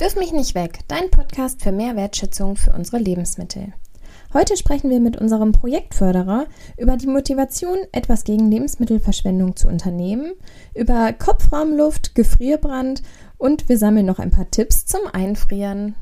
Wirf mich nicht weg, dein Podcast für mehr Wertschätzung für unsere Lebensmittel. Heute sprechen wir mit unserem Projektförderer über die Motivation, etwas gegen Lebensmittelverschwendung zu unternehmen, über Kopfraumluft, Gefrierbrand und wir sammeln noch ein paar Tipps zum Einfrieren.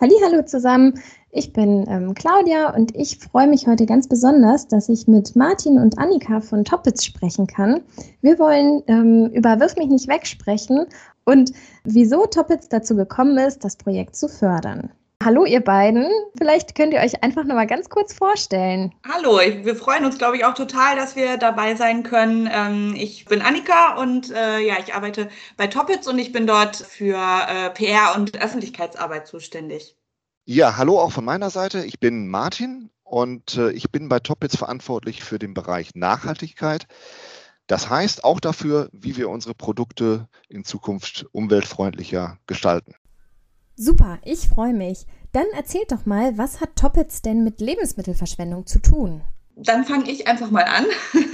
Hallo zusammen, ich bin ähm, Claudia und ich freue mich heute ganz besonders, dass ich mit Martin und Annika von Toppitz sprechen kann. Wir wollen ähm, über Wirf mich nicht weg sprechen und wieso Toppitz dazu gekommen ist, das Projekt zu fördern. Hallo ihr beiden, vielleicht könnt ihr euch einfach noch mal ganz kurz vorstellen. Hallo, wir freuen uns, glaube ich, auch total, dass wir dabei sein können. Ähm, ich bin Annika und äh, ja, ich arbeite bei Toppitz und ich bin dort für äh, PR und Öffentlichkeitsarbeit zuständig. Ja, hallo auch von meiner Seite. Ich bin Martin und äh, ich bin bei Toppitz verantwortlich für den Bereich Nachhaltigkeit. Das heißt auch dafür, wie wir unsere Produkte in Zukunft umweltfreundlicher gestalten. Super, ich freue mich. Dann erzählt doch mal, was hat Toppitz denn mit Lebensmittelverschwendung zu tun? Dann fange ich einfach mal an.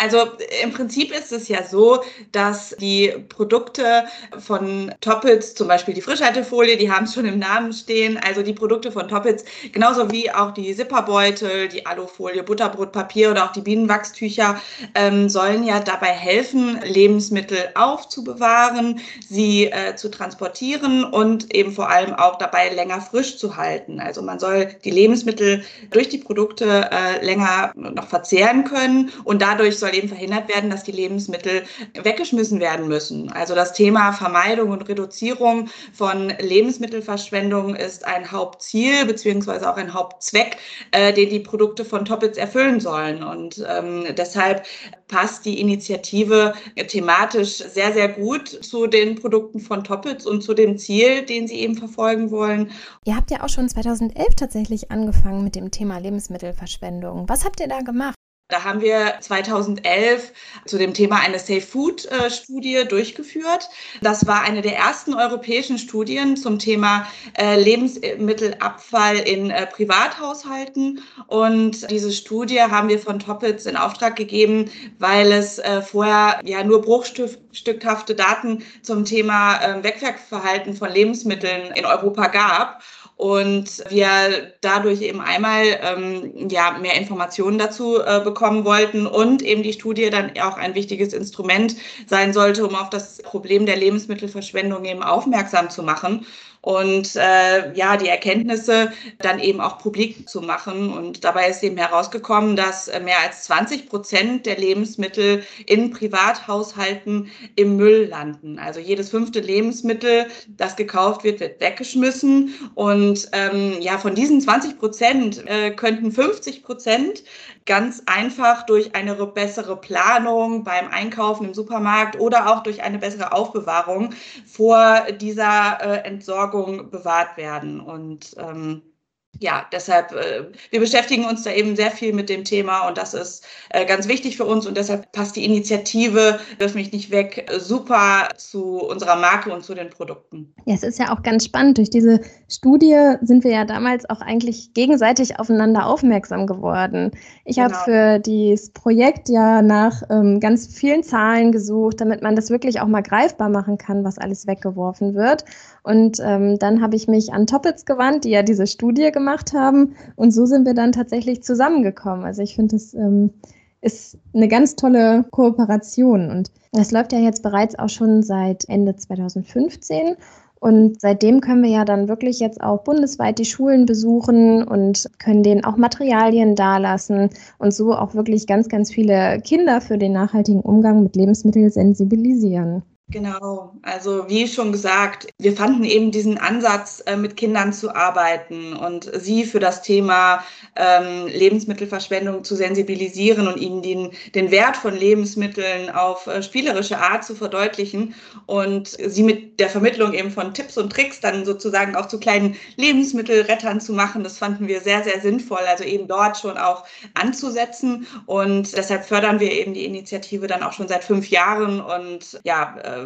Also im Prinzip ist es ja so, dass die Produkte von Toppitz, zum Beispiel die Frischhaltefolie, die haben es schon im Namen stehen, also die Produkte von Toppitz, genauso wie auch die Zipperbeutel, die Alufolie, Butterbrotpapier oder auch die Bienenwachstücher, ähm, sollen ja dabei helfen, Lebensmittel aufzubewahren, sie äh, zu transportieren und eben vor allem auch dabei länger frisch zu halten. Also man soll die Lebensmittel durch die Produkte äh, länger noch verzehren können. Und dadurch soll eben verhindert werden, dass die Lebensmittel weggeschmissen werden müssen. Also das Thema Vermeidung und Reduzierung von Lebensmittelverschwendung ist ein Hauptziel beziehungsweise auch ein Hauptzweck, äh, den die Produkte von Toppitz erfüllen sollen. Und ähm, deshalb passt die Initiative thematisch sehr, sehr gut zu den Produkten von Toppitz und zu dem Ziel, den sie eben verfolgen wollen. Ihr habt ja auch schon 2011 tatsächlich angefangen mit dem Thema Lebensmittelverschwendung. Was habt ihr da gemacht? Da haben wir 2011 zu dem Thema eine Safe Food äh, Studie durchgeführt. Das war eine der ersten europäischen Studien zum Thema äh, Lebensmittelabfall in äh, Privathaushalten. Und diese Studie haben wir von Toppitz in Auftrag gegeben, weil es vorher ja nur bruchstückhafte Daten zum Thema ähm, Wegwerfverhalten von Lebensmitteln in Europa gab und wir dadurch eben einmal ähm, ja, mehr Informationen dazu äh, bekommen wollten und eben die Studie dann auch ein wichtiges Instrument sein sollte, um auf das Problem der Lebensmittelverschwendung eben aufmerksam zu machen und äh, ja, die Erkenntnisse dann eben auch publik zu machen. Und dabei ist eben herausgekommen, dass äh, mehr als 20 Prozent der Lebensmittel in Privathaushalten im Müll landen. Also jedes fünfte Lebensmittel, das gekauft wird, wird weggeschmissen. Und ähm, ja, von diesen 20 Prozent äh, könnten 50 Prozent ganz einfach durch eine bessere Planung beim Einkaufen im Supermarkt oder auch durch eine bessere Aufbewahrung vor dieser äh, Entsorgung bewahrt werden. Und ähm, ja, deshalb, äh, wir beschäftigen uns da eben sehr viel mit dem Thema und das ist äh, ganz wichtig für uns und deshalb passt die Initiative Wirf mich nicht weg super zu unserer Marke und zu den Produkten. Ja, es ist ja auch ganz spannend. Durch diese Studie sind wir ja damals auch eigentlich gegenseitig aufeinander aufmerksam geworden. Ich genau. habe für dieses Projekt ja nach ähm, ganz vielen Zahlen gesucht, damit man das wirklich auch mal greifbar machen kann, was alles weggeworfen wird. Und ähm, dann habe ich mich an Toppitz gewandt, die ja diese Studie gemacht haben. Und so sind wir dann tatsächlich zusammengekommen. Also ich finde, das ähm, ist eine ganz tolle Kooperation. Und das läuft ja jetzt bereits auch schon seit Ende 2015. Und seitdem können wir ja dann wirklich jetzt auch bundesweit die Schulen besuchen und können denen auch Materialien dalassen und so auch wirklich ganz, ganz viele Kinder für den nachhaltigen Umgang mit Lebensmitteln sensibilisieren. Genau, also wie schon gesagt, wir fanden eben diesen Ansatz, äh, mit Kindern zu arbeiten und sie für das Thema ähm, Lebensmittelverschwendung zu sensibilisieren und ihnen den, den Wert von Lebensmitteln auf äh, spielerische Art zu verdeutlichen und sie mit der Vermittlung eben von Tipps und Tricks dann sozusagen auch zu kleinen Lebensmittelrettern zu machen. Das fanden wir sehr, sehr sinnvoll, also eben dort schon auch anzusetzen und deshalb fördern wir eben die Initiative dann auch schon seit fünf Jahren und ja, äh,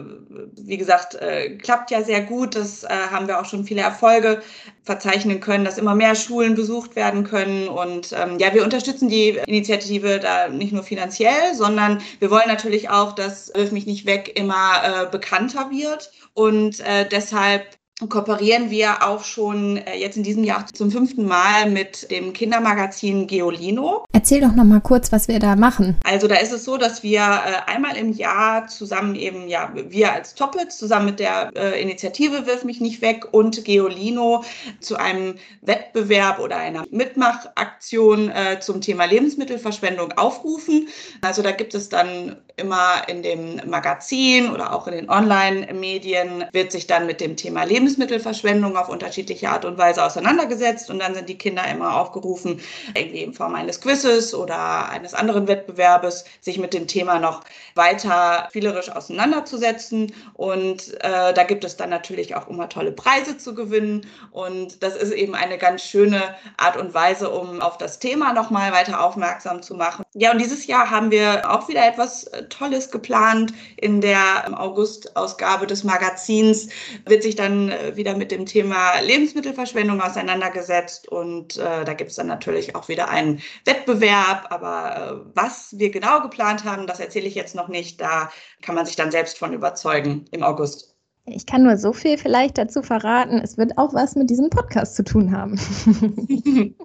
wie gesagt, äh, klappt ja sehr gut. Das äh, haben wir auch schon viele Erfolge verzeichnen können, dass immer mehr Schulen besucht werden können. Und ähm, ja, wir unterstützen die Initiative da nicht nur finanziell, sondern wir wollen natürlich auch, dass Wirf mich nicht weg immer äh, bekannter wird. Und äh, deshalb kooperieren wir auch schon äh, jetzt in diesem Jahr zum fünften Mal mit dem Kindermagazin Geolino. Erzähl doch noch mal kurz, was wir da machen. Also da ist es so, dass wir äh, einmal im Jahr zusammen eben, ja, wir als Toppets zusammen mit der äh, Initiative Wirf mich nicht weg und Geolino zu einem Wettbewerb oder einer Mitmachaktion zum Thema Lebensmittelverschwendung aufrufen. Also da gibt es dann immer in dem Magazin oder auch in den Online-Medien wird sich dann mit dem Thema Lebensmittelverschwendung auf unterschiedliche Art und Weise auseinandergesetzt und dann sind die Kinder immer aufgerufen, irgendwie in Form eines Quizzes oder eines anderen Wettbewerbes sich mit dem Thema noch weiter spielerisch auseinanderzusetzen und äh, da gibt es dann natürlich auch immer tolle Preise zu gewinnen und das ist eben eine ganz schöne Art und Weise, um auf das Thema nochmal weiter aufmerksam zu machen. Ja, und dieses Jahr haben wir auch wieder etwas äh, Tolles geplant. In der August-Ausgabe des Magazins wird sich dann äh, wieder mit dem Thema Lebensmittelverschwendung auseinandergesetzt und äh, da gibt es dann natürlich auch wieder einen Wettbewerb. Aber äh, was wir genau geplant haben, das erzähle ich jetzt noch nicht. Da kann man sich dann selbst von überzeugen im August. Ich kann nur so viel vielleicht dazu verraten. Es wird auch was mit diesem Podcast zu tun haben.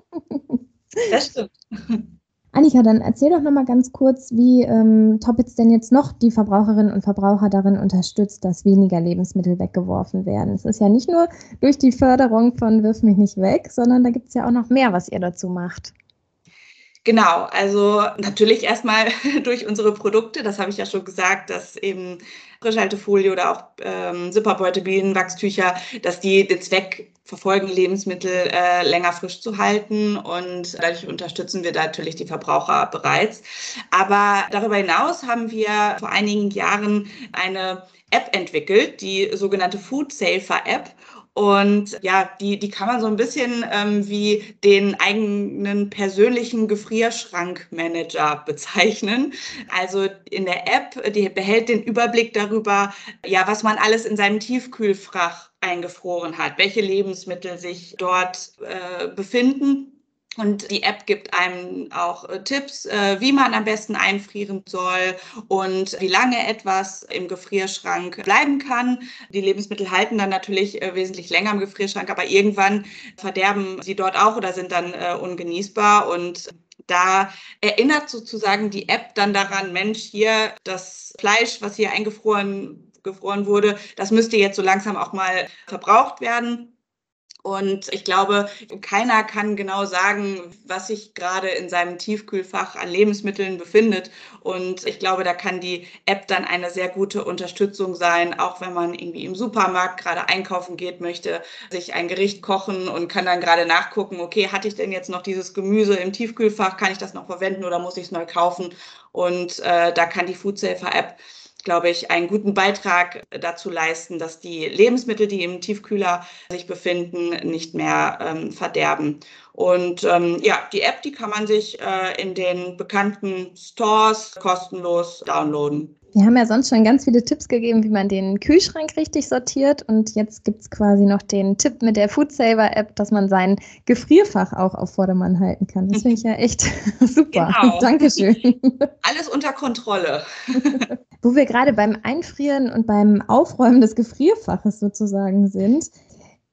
das stimmt. Annika, dann erzähl doch nochmal ganz kurz, wie ähm, Toppitz denn jetzt noch die Verbraucherinnen und Verbraucher darin unterstützt, dass weniger Lebensmittel weggeworfen werden. Es ist ja nicht nur durch die Förderung von Wirf mich nicht weg, sondern da gibt es ja auch noch mehr, was ihr dazu macht. Genau, also natürlich erstmal durch unsere Produkte, das habe ich ja schon gesagt, dass eben Frischhaltefolie oder auch ähm, Zipperbeutel, Bienenwachstücher, dass die den Zweck verfolgen, Lebensmittel äh, länger frisch zu halten und dadurch unterstützen wir natürlich die Verbraucher bereits. Aber darüber hinaus haben wir vor einigen Jahren eine App entwickelt, die sogenannte Food Safer App. Und ja, die, die kann man so ein bisschen ähm, wie den eigenen persönlichen Gefrierschrankmanager bezeichnen. Also in der App, die behält den Überblick darüber, ja, was man alles in seinem Tiefkühlfach eingefroren hat, welche Lebensmittel sich dort äh, befinden und die App gibt einem auch äh, Tipps, äh, wie man am besten einfrieren soll und wie lange etwas im Gefrierschrank bleiben kann. Die Lebensmittel halten dann natürlich äh, wesentlich länger im Gefrierschrank, aber irgendwann verderben sie dort auch oder sind dann ungenießbar. Und da erinnert sozusagen die App dann daran, Mensch, hier das Fleisch, was hier eingefroren gefroren wurde, das müsste jetzt so langsam auch mal verbraucht werden. Und ich glaube, keiner kann genau sagen, was sich gerade in seinem Tiefkühlfach an Lebensmitteln befindet. Und ich glaube, da kann die App dann eine sehr gute Unterstützung sein, auch wenn man irgendwie im Supermarkt gerade einkaufen geht, möchte sich ein Gericht kochen und kann dann gerade nachgucken, okay, hatte ich denn jetzt noch dieses Gemüse im Tiefkühlfach? Kann ich das noch verwenden oder muss ich es neu kaufen? Und äh, da kann die Foodsafer App glaube ich, einen guten Beitrag dazu leisten, dass die Lebensmittel, die im Tiefkühler sich befinden, nicht mehr ähm, verderben. Und ähm, ja, die App, die kann man sich äh, in den bekannten Stores kostenlos downloaden. Wir haben ja sonst schon ganz viele Tipps gegeben, wie man den Kühlschrank richtig sortiert. Und jetzt gibt es quasi noch den Tipp mit der Foodsaver-App, dass man sein Gefrierfach auch auf Vordermann halten kann. Das finde ich ja echt super. Genau. Dankeschön. Alles unter Kontrolle. Wo wir gerade beim Einfrieren und beim Aufräumen des Gefrierfaches sozusagen sind,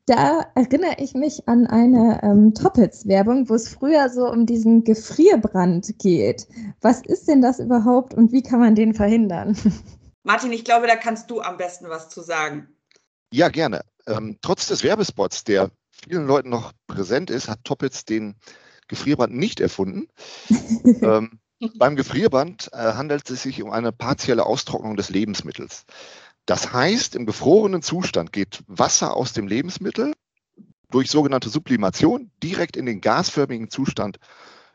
da erinnere ich mich an eine ähm, Toppets-Werbung, wo es früher so um diesen Gefrierbrand geht. Was ist denn das überhaupt und wie kann man den verhindern? Martin, ich glaube, da kannst du am besten was zu sagen. Ja, gerne. Ähm, trotz des Werbespots, der vielen Leuten noch präsent ist, hat Toppets den Gefrierbrand nicht erfunden. ähm, beim Gefrierbrand äh, handelt es sich um eine partielle Austrocknung des Lebensmittels. Das heißt, im gefrorenen Zustand geht Wasser aus dem Lebensmittel durch sogenannte Sublimation direkt in den gasförmigen Zustand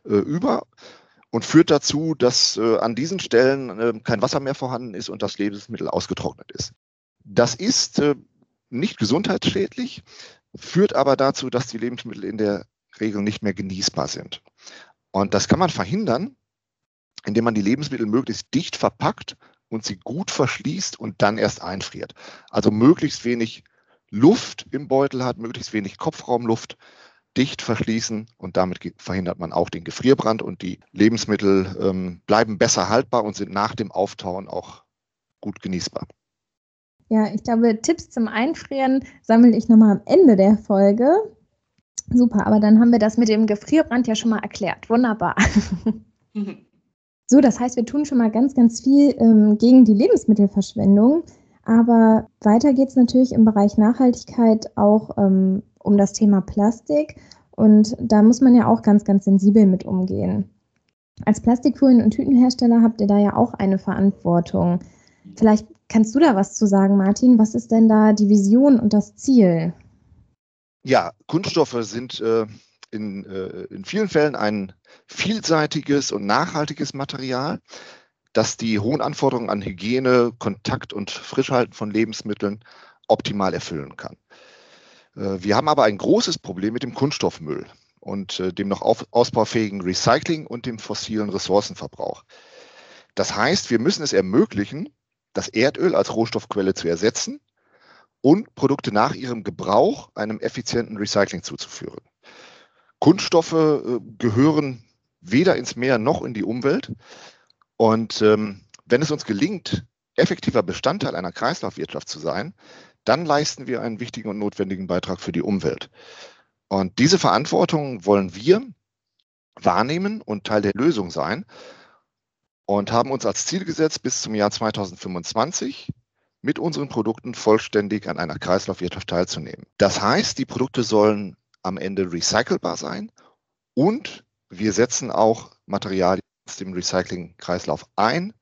äh, über und führt dazu, dass äh, an diesen Stellen äh, kein Wasser mehr vorhanden ist und das Lebensmittel ausgetrocknet ist. Das ist äh, nicht gesundheitsschädlich, führt aber dazu, dass die Lebensmittel in der Regel nicht mehr genießbar sind. Und das kann man verhindern, indem man die Lebensmittel möglichst dicht verpackt und sie gut verschließt und dann erst einfriert. Also möglichst wenig Luft im Beutel hat, möglichst wenig Kopfraumluft, dicht verschließen und damit verhindert man auch den Gefrierbrand und die Lebensmittel ähm, bleiben besser haltbar und sind nach dem Auftauen auch gut genießbar. Ja, ich glaube, Tipps zum Einfrieren sammle ich nochmal am Ende der Folge. Super, aber dann haben wir das mit dem Gefrierbrand ja schon mal erklärt. Wunderbar. So, das heißt, wir tun schon mal ganz, ganz viel ähm, gegen die Lebensmittelverschwendung. Aber weiter geht es natürlich im Bereich Nachhaltigkeit auch ähm, um das Thema Plastik. Und da muss man ja auch ganz, ganz sensibel mit umgehen. Als Plastikfolien- und Tütenhersteller habt ihr da ja auch eine Verantwortung. Vielleicht kannst du da was zu sagen, Martin. Was ist denn da die Vision und das Ziel? Ja, Kunststoffe sind äh, in, äh, in vielen Fällen ein vielseitiges und nachhaltiges Material, das die hohen Anforderungen an Hygiene, Kontakt und Frischhalten von Lebensmitteln optimal erfüllen kann. Äh, wir haben aber ein großes Problem mit dem Kunststoffmüll und äh, dem noch auf, ausbaufähigen Recycling und dem fossilen Ressourcenverbrauch. Das heißt, wir müssen es ermöglichen, das Erdöl als Rohstoffquelle zu ersetzen und Produkte nach ihrem Gebrauch einem effizienten Recycling zuzuführen. Kunststoffe äh, gehören weder ins Meer noch in die Umwelt. Und ähm, wenn es uns gelingt, effektiver Bestandteil einer Kreislaufwirtschaft zu sein, dann leisten wir einen wichtigen und notwendigen Beitrag für die Umwelt. Und diese Verantwortung wollen wir wahrnehmen und Teil der Lösung sein und haben uns als Ziel gesetzt, bis zum Jahr 2025 mit unseren Produkten vollständig an einer Kreislaufwirtschaft teilzunehmen. Das heißt, die Produkte sollen am Ende recycelbar sein und wir setzen auch Materialien aus dem Recycling-Kreislauf ein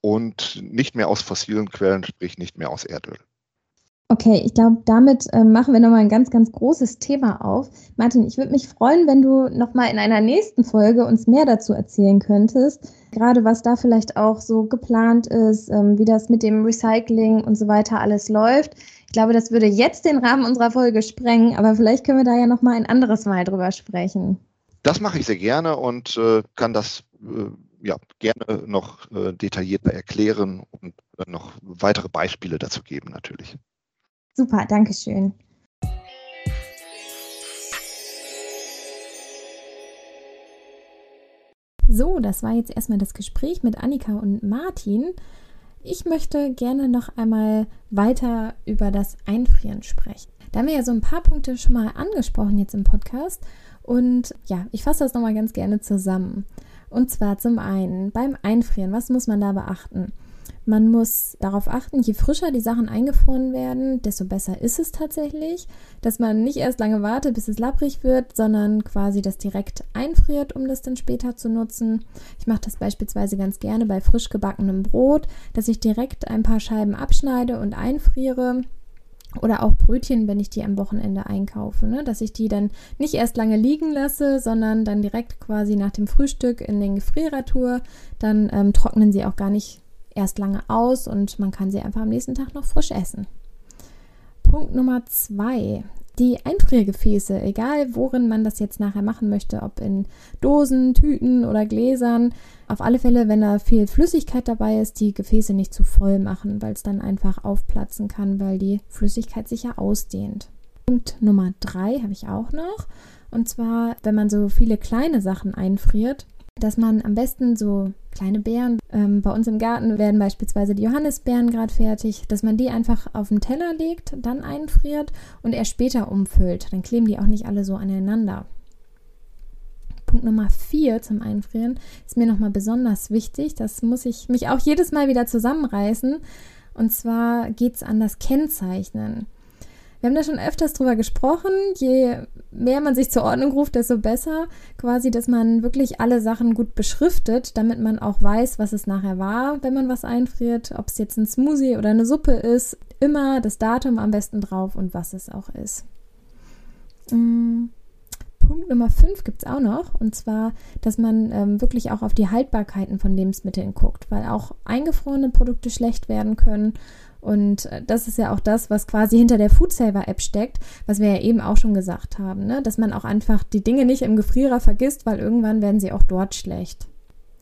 und nicht mehr aus fossilen Quellen, sprich nicht mehr aus Erdöl. Okay, ich glaube, damit äh, machen wir nochmal ein ganz, ganz großes Thema auf. Martin, ich würde mich freuen, wenn du nochmal in einer nächsten Folge uns mehr dazu erzählen könntest. Gerade was da vielleicht auch so geplant ist, ähm, wie das mit dem Recycling und so weiter alles läuft. Ich glaube, das würde jetzt den Rahmen unserer Folge sprengen, aber vielleicht können wir da ja nochmal ein anderes Mal drüber sprechen. Das mache ich sehr gerne und äh, kann das äh, ja, gerne noch äh, detaillierter erklären und äh, noch weitere Beispiele dazu geben natürlich. Super, danke schön. So, das war jetzt erstmal das Gespräch mit Annika und Martin. Ich möchte gerne noch einmal weiter über das Einfrieren sprechen. Da haben wir ja so ein paar Punkte schon mal angesprochen jetzt im Podcast. Und ja, ich fasse das nochmal ganz gerne zusammen. Und zwar zum einen beim Einfrieren, was muss man da beachten? Man muss darauf achten, je frischer die Sachen eingefroren werden, desto besser ist es tatsächlich, dass man nicht erst lange wartet, bis es labbrig wird, sondern quasi das direkt einfriert, um das dann später zu nutzen. Ich mache das beispielsweise ganz gerne bei frisch gebackenem Brot, dass ich direkt ein paar Scheiben abschneide und einfriere. Oder auch Brötchen, wenn ich die am Wochenende einkaufe, ne? dass ich die dann nicht erst lange liegen lasse, sondern dann direkt quasi nach dem Frühstück in den Gefrierer tue. Dann ähm, trocknen sie auch gar nicht erst lange aus und man kann sie einfach am nächsten Tag noch frisch essen. Punkt Nummer zwei. Die Einfriergefäße, egal worin man das jetzt nachher machen möchte, ob in Dosen, Tüten oder Gläsern, auf alle Fälle, wenn da viel Flüssigkeit dabei ist, die Gefäße nicht zu voll machen, weil es dann einfach aufplatzen kann, weil die Flüssigkeit sich ja ausdehnt. Punkt Nummer drei habe ich auch noch. Und zwar, wenn man so viele kleine Sachen einfriert, dass man am besten so kleine Beeren, ähm, bei uns im Garten werden beispielsweise die Johannisbeeren gerade fertig, dass man die einfach auf den Teller legt, dann einfriert und erst später umfüllt. Dann kleben die auch nicht alle so aneinander. Punkt Nummer vier zum Einfrieren ist mir nochmal besonders wichtig. Das muss ich mich auch jedes Mal wieder zusammenreißen. Und zwar geht es an das Kennzeichnen. Wir haben da schon öfters drüber gesprochen. Je mehr man sich zur Ordnung ruft, desto besser. Quasi, dass man wirklich alle Sachen gut beschriftet, damit man auch weiß, was es nachher war, wenn man was einfriert. Ob es jetzt ein Smoothie oder eine Suppe ist. Immer das Datum am besten drauf und was es auch ist. Punkt Nummer 5 gibt es auch noch, und zwar, dass man ähm, wirklich auch auf die Haltbarkeiten von Lebensmitteln guckt, weil auch eingefrorene Produkte schlecht werden können und äh, das ist ja auch das, was quasi hinter der Foodsaver-App steckt, was wir ja eben auch schon gesagt haben, ne? dass man auch einfach die Dinge nicht im Gefrierer vergisst, weil irgendwann werden sie auch dort schlecht.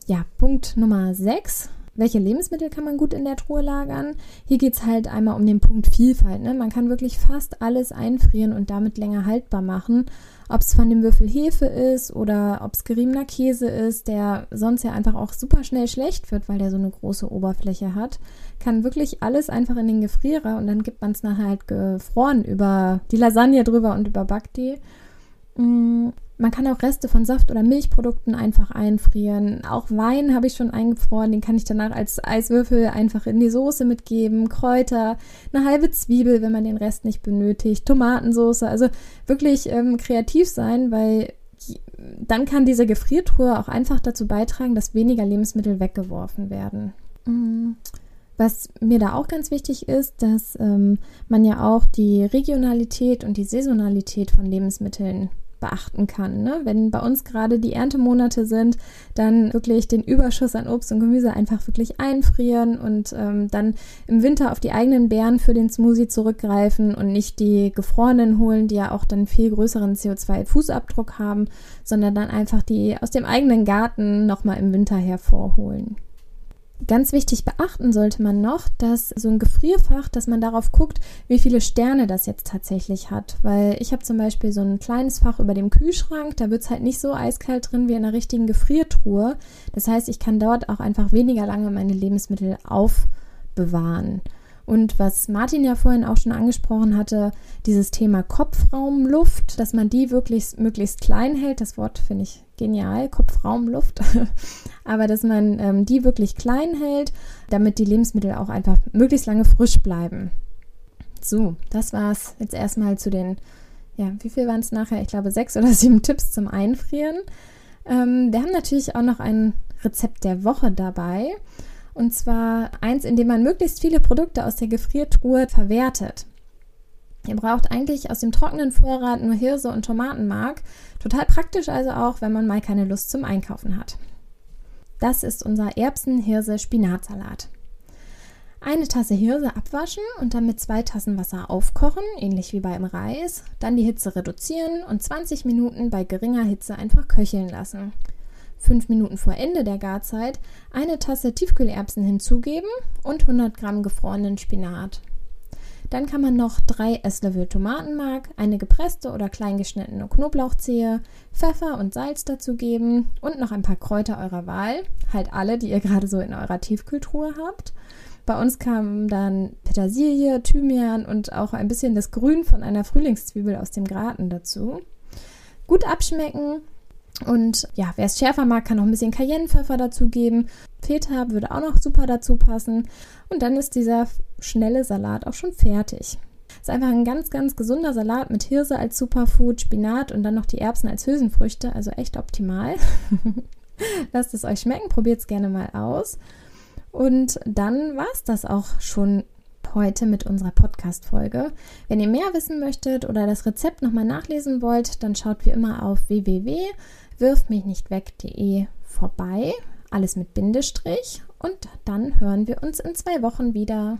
Ja, Punkt Nummer 6. welche Lebensmittel kann man gut in der Truhe lagern? Hier geht es halt einmal um den Punkt Vielfalt. Ne? Man kann wirklich fast alles einfrieren und damit länger haltbar machen. Ob es von dem Würfel Hefe ist oder ob es geriebener Käse ist, der sonst ja einfach auch super schnell schlecht wird, weil der so eine große Oberfläche hat, kann wirklich alles einfach in den Gefrierer und dann gibt man es nachher halt gefroren über die Lasagne drüber und überbackt die. Man kann auch Reste von Saft- oder Milchprodukten einfach einfrieren. Auch Wein habe ich schon eingefroren, den kann ich danach als Eiswürfel einfach in die Soße mitgeben. Kräuter, eine halbe Zwiebel, wenn man den Rest nicht benötigt, Tomatensauce. Also wirklich ähm, kreativ sein, weil dann kann diese Gefriertruhe auch einfach dazu beitragen, dass weniger Lebensmittel weggeworfen werden. Mm. Was mir da auch ganz wichtig ist, dass ähm, man ja auch die Regionalität und die Saisonalität von Lebensmitteln beachten kann. Ne? Wenn bei uns gerade die Erntemonate sind, dann wirklich den Überschuss an Obst und Gemüse einfach wirklich einfrieren und ähm, dann im Winter auf die eigenen Beeren für den Smoothie zurückgreifen und nicht die gefrorenen holen, die ja auch dann viel größeren CO2-Fußabdruck haben, sondern dann einfach die aus dem eigenen Garten nochmal im Winter hervorholen. Ganz wichtig beachten sollte man noch, dass so ein Gefrierfach, dass man darauf guckt, wie viele Sterne das jetzt tatsächlich hat. Weil ich habe zum Beispiel so ein kleines Fach über dem Kühlschrank, da wird es halt nicht so eiskalt drin wie in einer richtigen Gefriertruhe. Das heißt, ich kann dort auch einfach weniger lange meine Lebensmittel aufbewahren. Und was Martin ja vorhin auch schon angesprochen hatte, dieses Thema Kopfraumluft, dass man die wirklich möglichst klein hält. Das Wort finde ich genial, Kopfraumluft. Aber dass man ähm, die wirklich klein hält, damit die Lebensmittel auch einfach möglichst lange frisch bleiben. So, das war's jetzt erstmal zu den, ja, wie viel waren es nachher? Ich glaube, sechs oder sieben Tipps zum Einfrieren. Ähm, wir haben natürlich auch noch ein Rezept der Woche dabei. Und zwar eins, in dem man möglichst viele Produkte aus der Gefriertruhe verwertet. Ihr braucht eigentlich aus dem trockenen Vorrat nur Hirse und Tomatenmark. Total praktisch also auch, wenn man mal keine Lust zum Einkaufen hat. Das ist unser Erbsen-Hirse-Spinatsalat. Eine Tasse Hirse abwaschen und dann mit zwei Tassen Wasser aufkochen, ähnlich wie beim Reis. Dann die Hitze reduzieren und 20 Minuten bei geringer Hitze einfach köcheln lassen fünf Minuten vor Ende der Garzeit eine Tasse Tiefkühlerbsen hinzugeben und 100 Gramm gefrorenen Spinat. Dann kann man noch drei Esslöffel Tomatenmark, eine gepresste oder kleingeschnittene Knoblauchzehe, Pfeffer und Salz dazugeben und noch ein paar Kräuter eurer Wahl, halt alle, die ihr gerade so in eurer Tiefkühltruhe habt. Bei uns kamen dann Petersilie, Thymian und auch ein bisschen das Grün von einer Frühlingszwiebel aus dem Graten dazu. Gut abschmecken, und ja, wer es schärfer mag, kann noch ein bisschen Cayennepfeffer dazugeben. Feta würde auch noch super dazu passen. Und dann ist dieser schnelle Salat auch schon fertig. Ist einfach ein ganz, ganz gesunder Salat mit Hirse als Superfood, Spinat und dann noch die Erbsen als Hülsenfrüchte. Also echt optimal. Lasst es euch schmecken, probiert es gerne mal aus. Und dann war es das auch schon heute mit unserer Podcast-Folge. Wenn ihr mehr wissen möchtet oder das Rezept nochmal nachlesen wollt, dann schaut wie immer auf www wirf mich nicht weg.de vorbei. Alles mit Bindestrich. Und dann hören wir uns in zwei Wochen wieder.